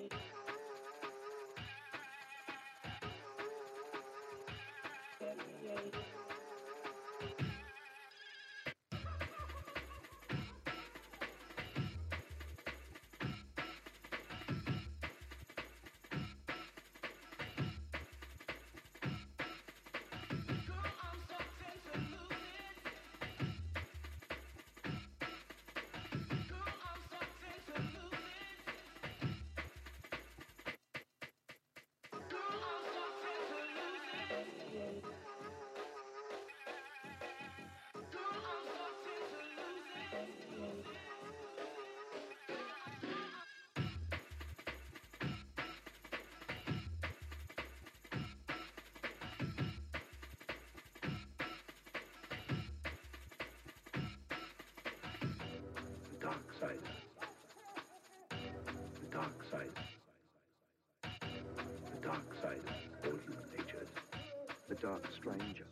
Yeah. side. The dark side. The dark side of all human nature. The dark stranger.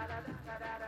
Into the future.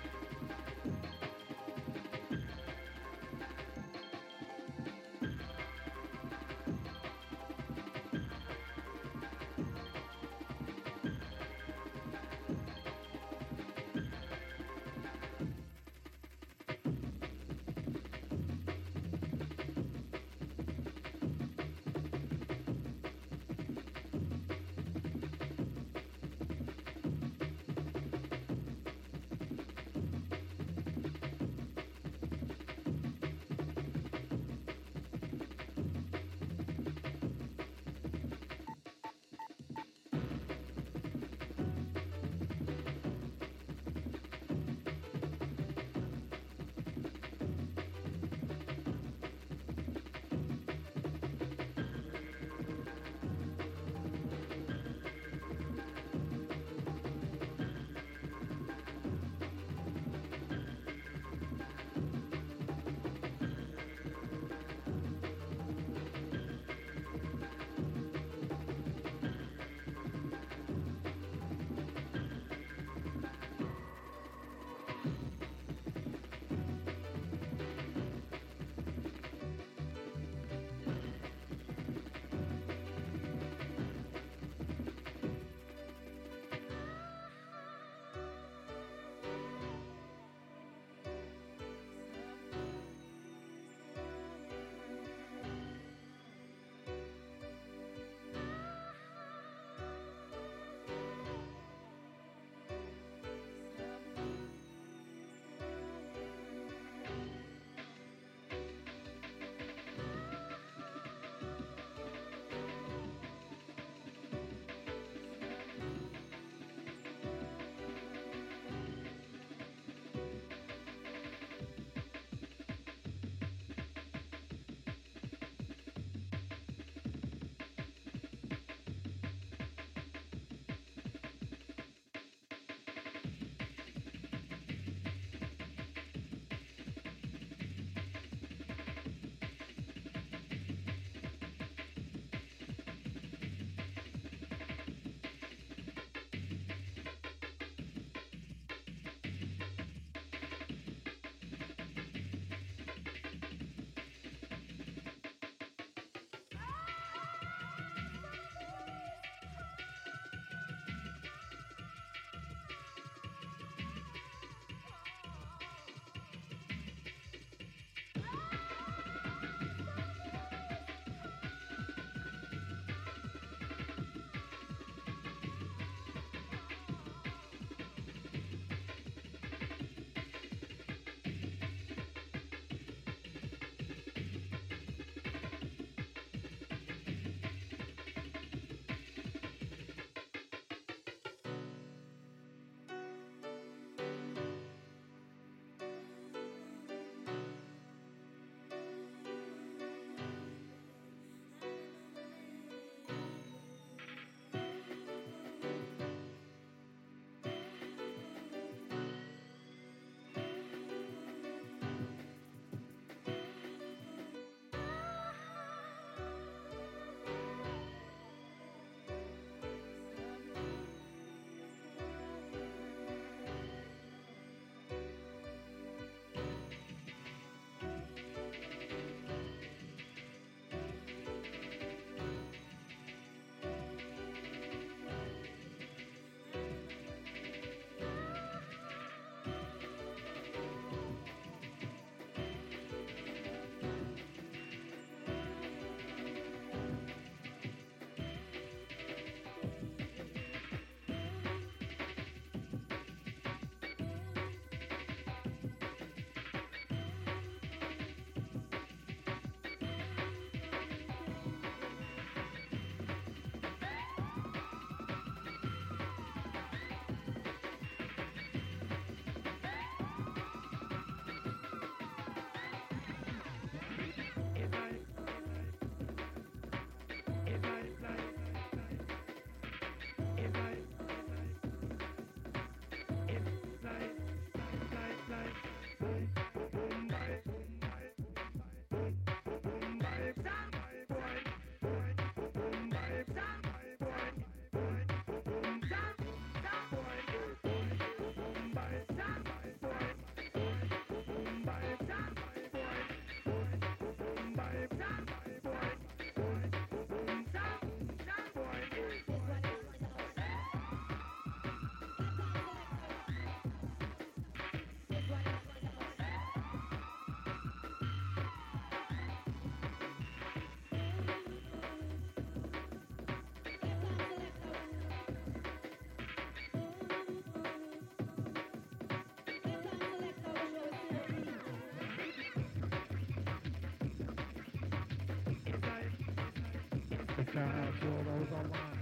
Big shout out to all those online.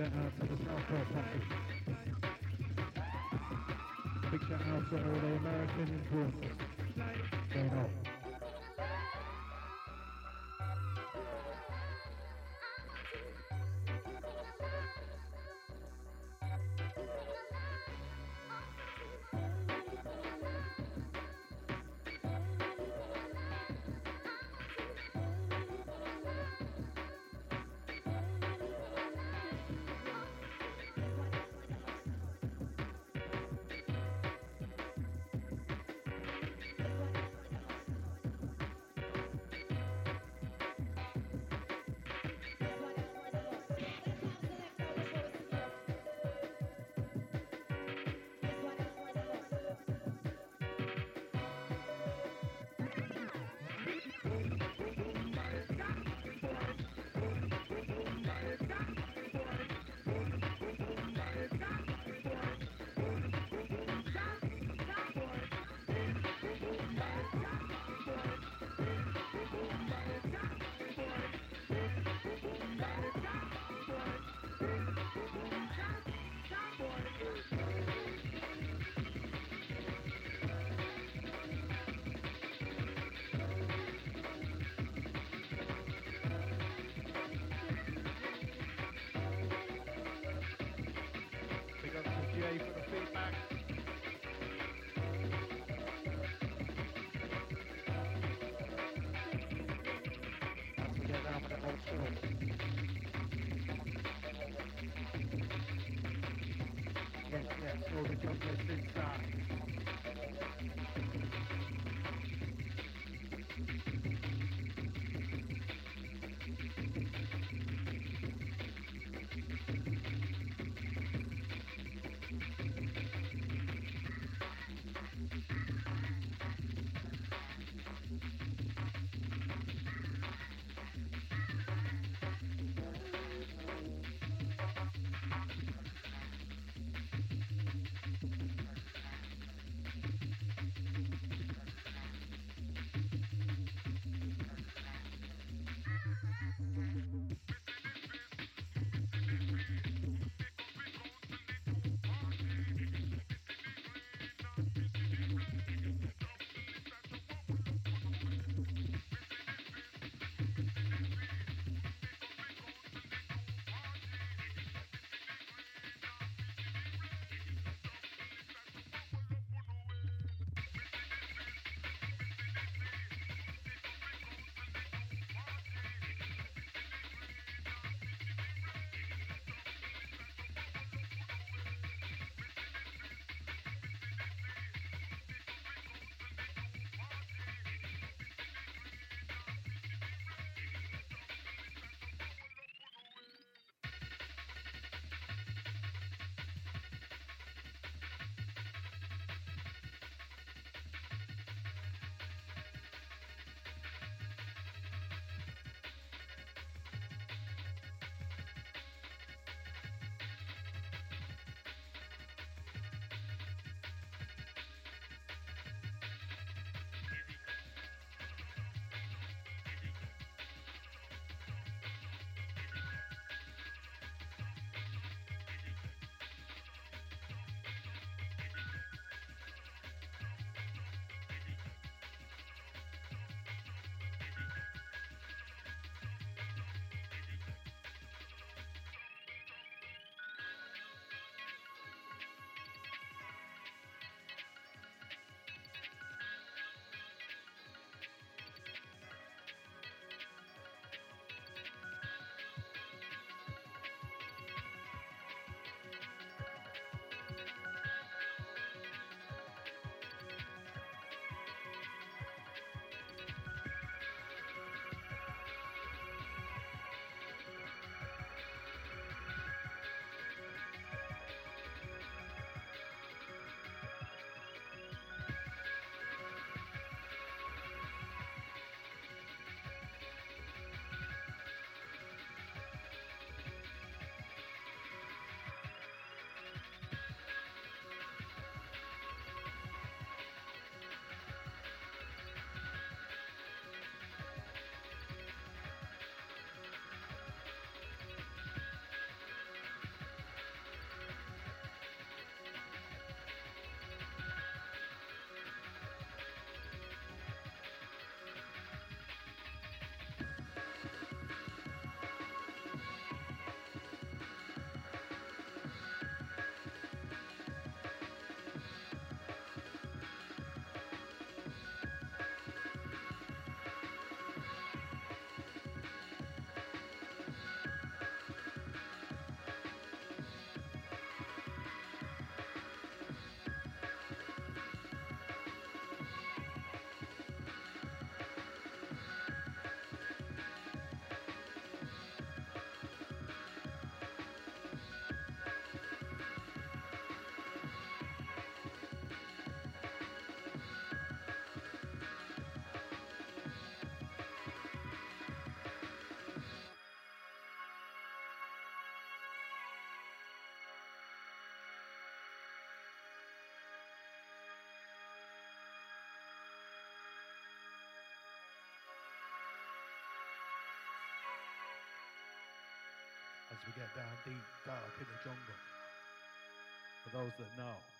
Out to the Southport Posse. Big shout out to all the American influencers. Going on. yes all the jobless inside. Uh, as we get down deep, dark in the jungle. For those that know.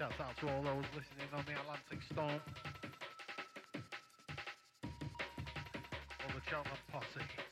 Shouts out to all those listening on the Atlantic Storm. All the Cheltenham posse.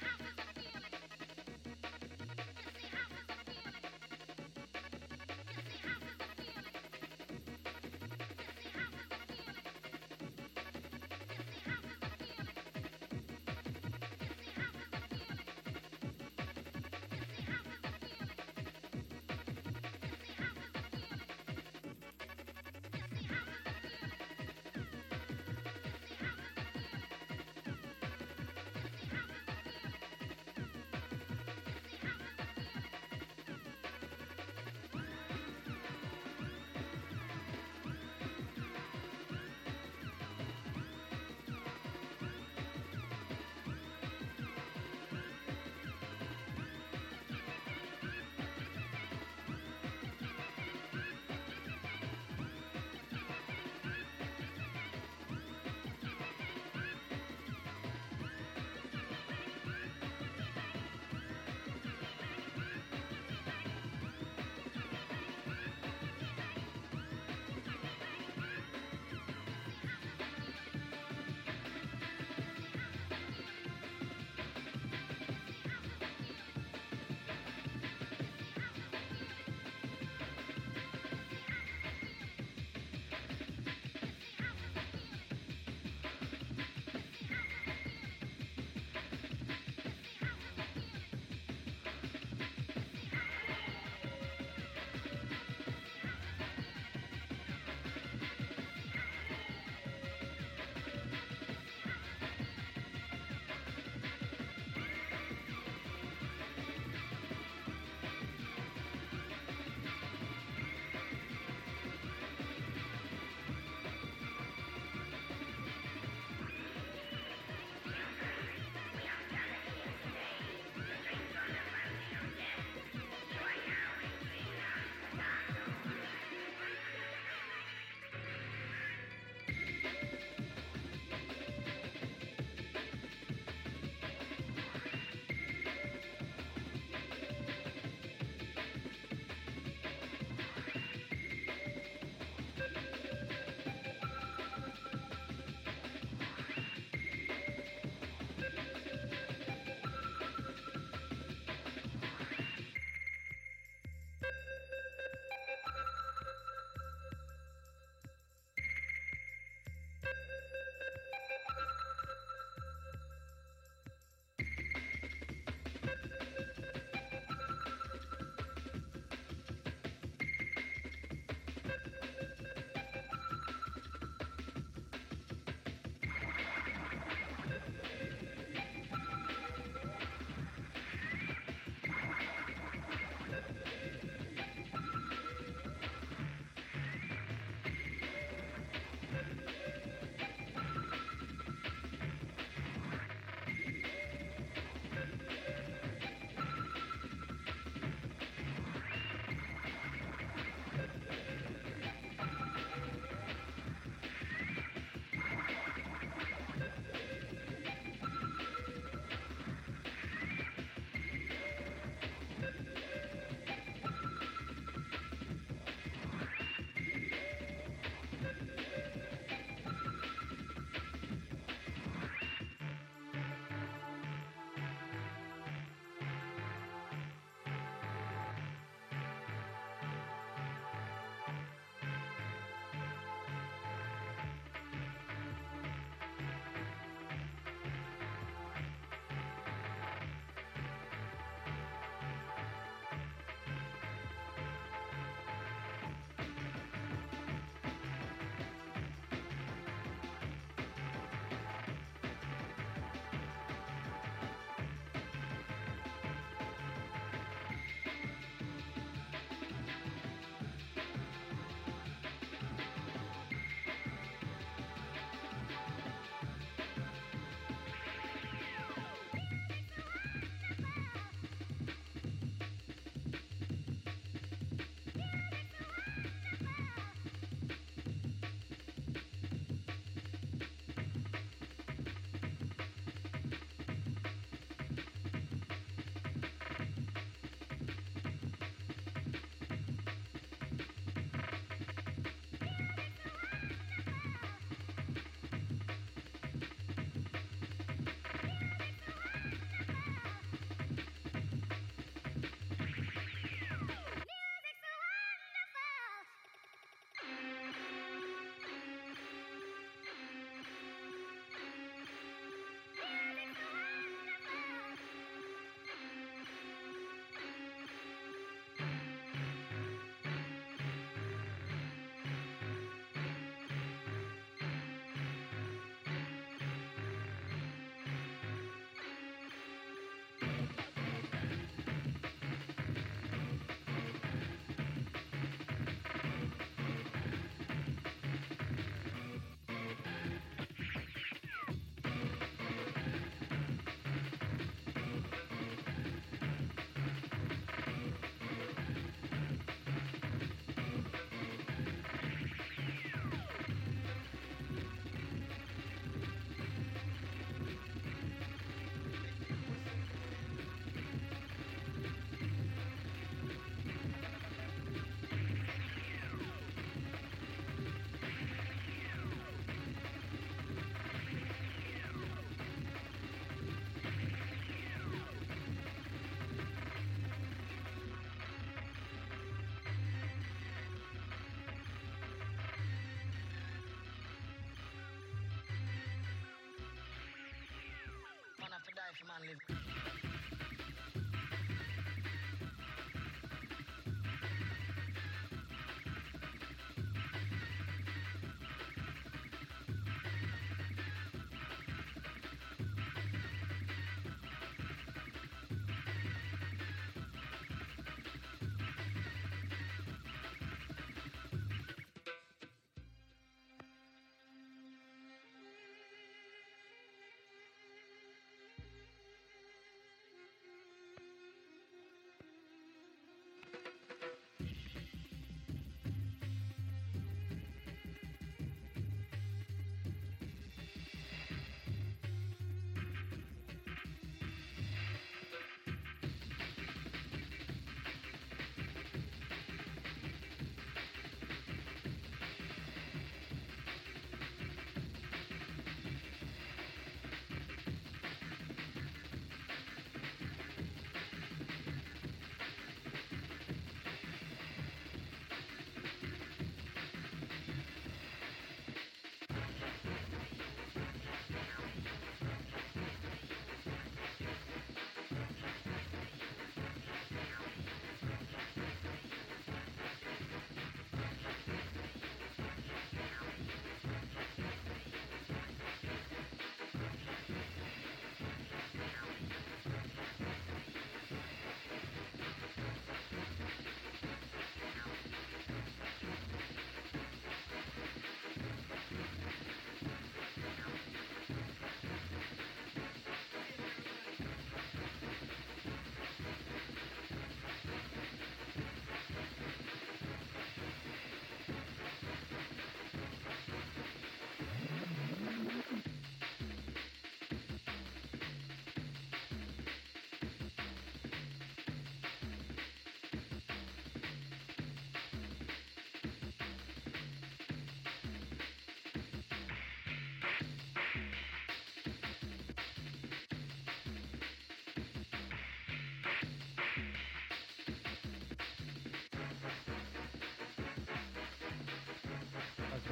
house is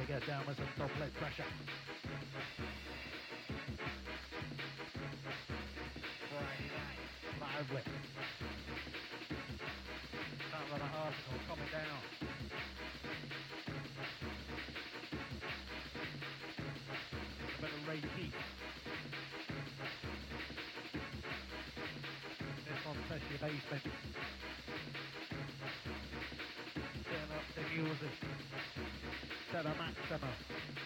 get down with some top leg pressure. Friday night, loudly. That little article coming down. A bit of Keith. This one, especially basement. Turn up the music to the maximum.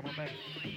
Drum and bass.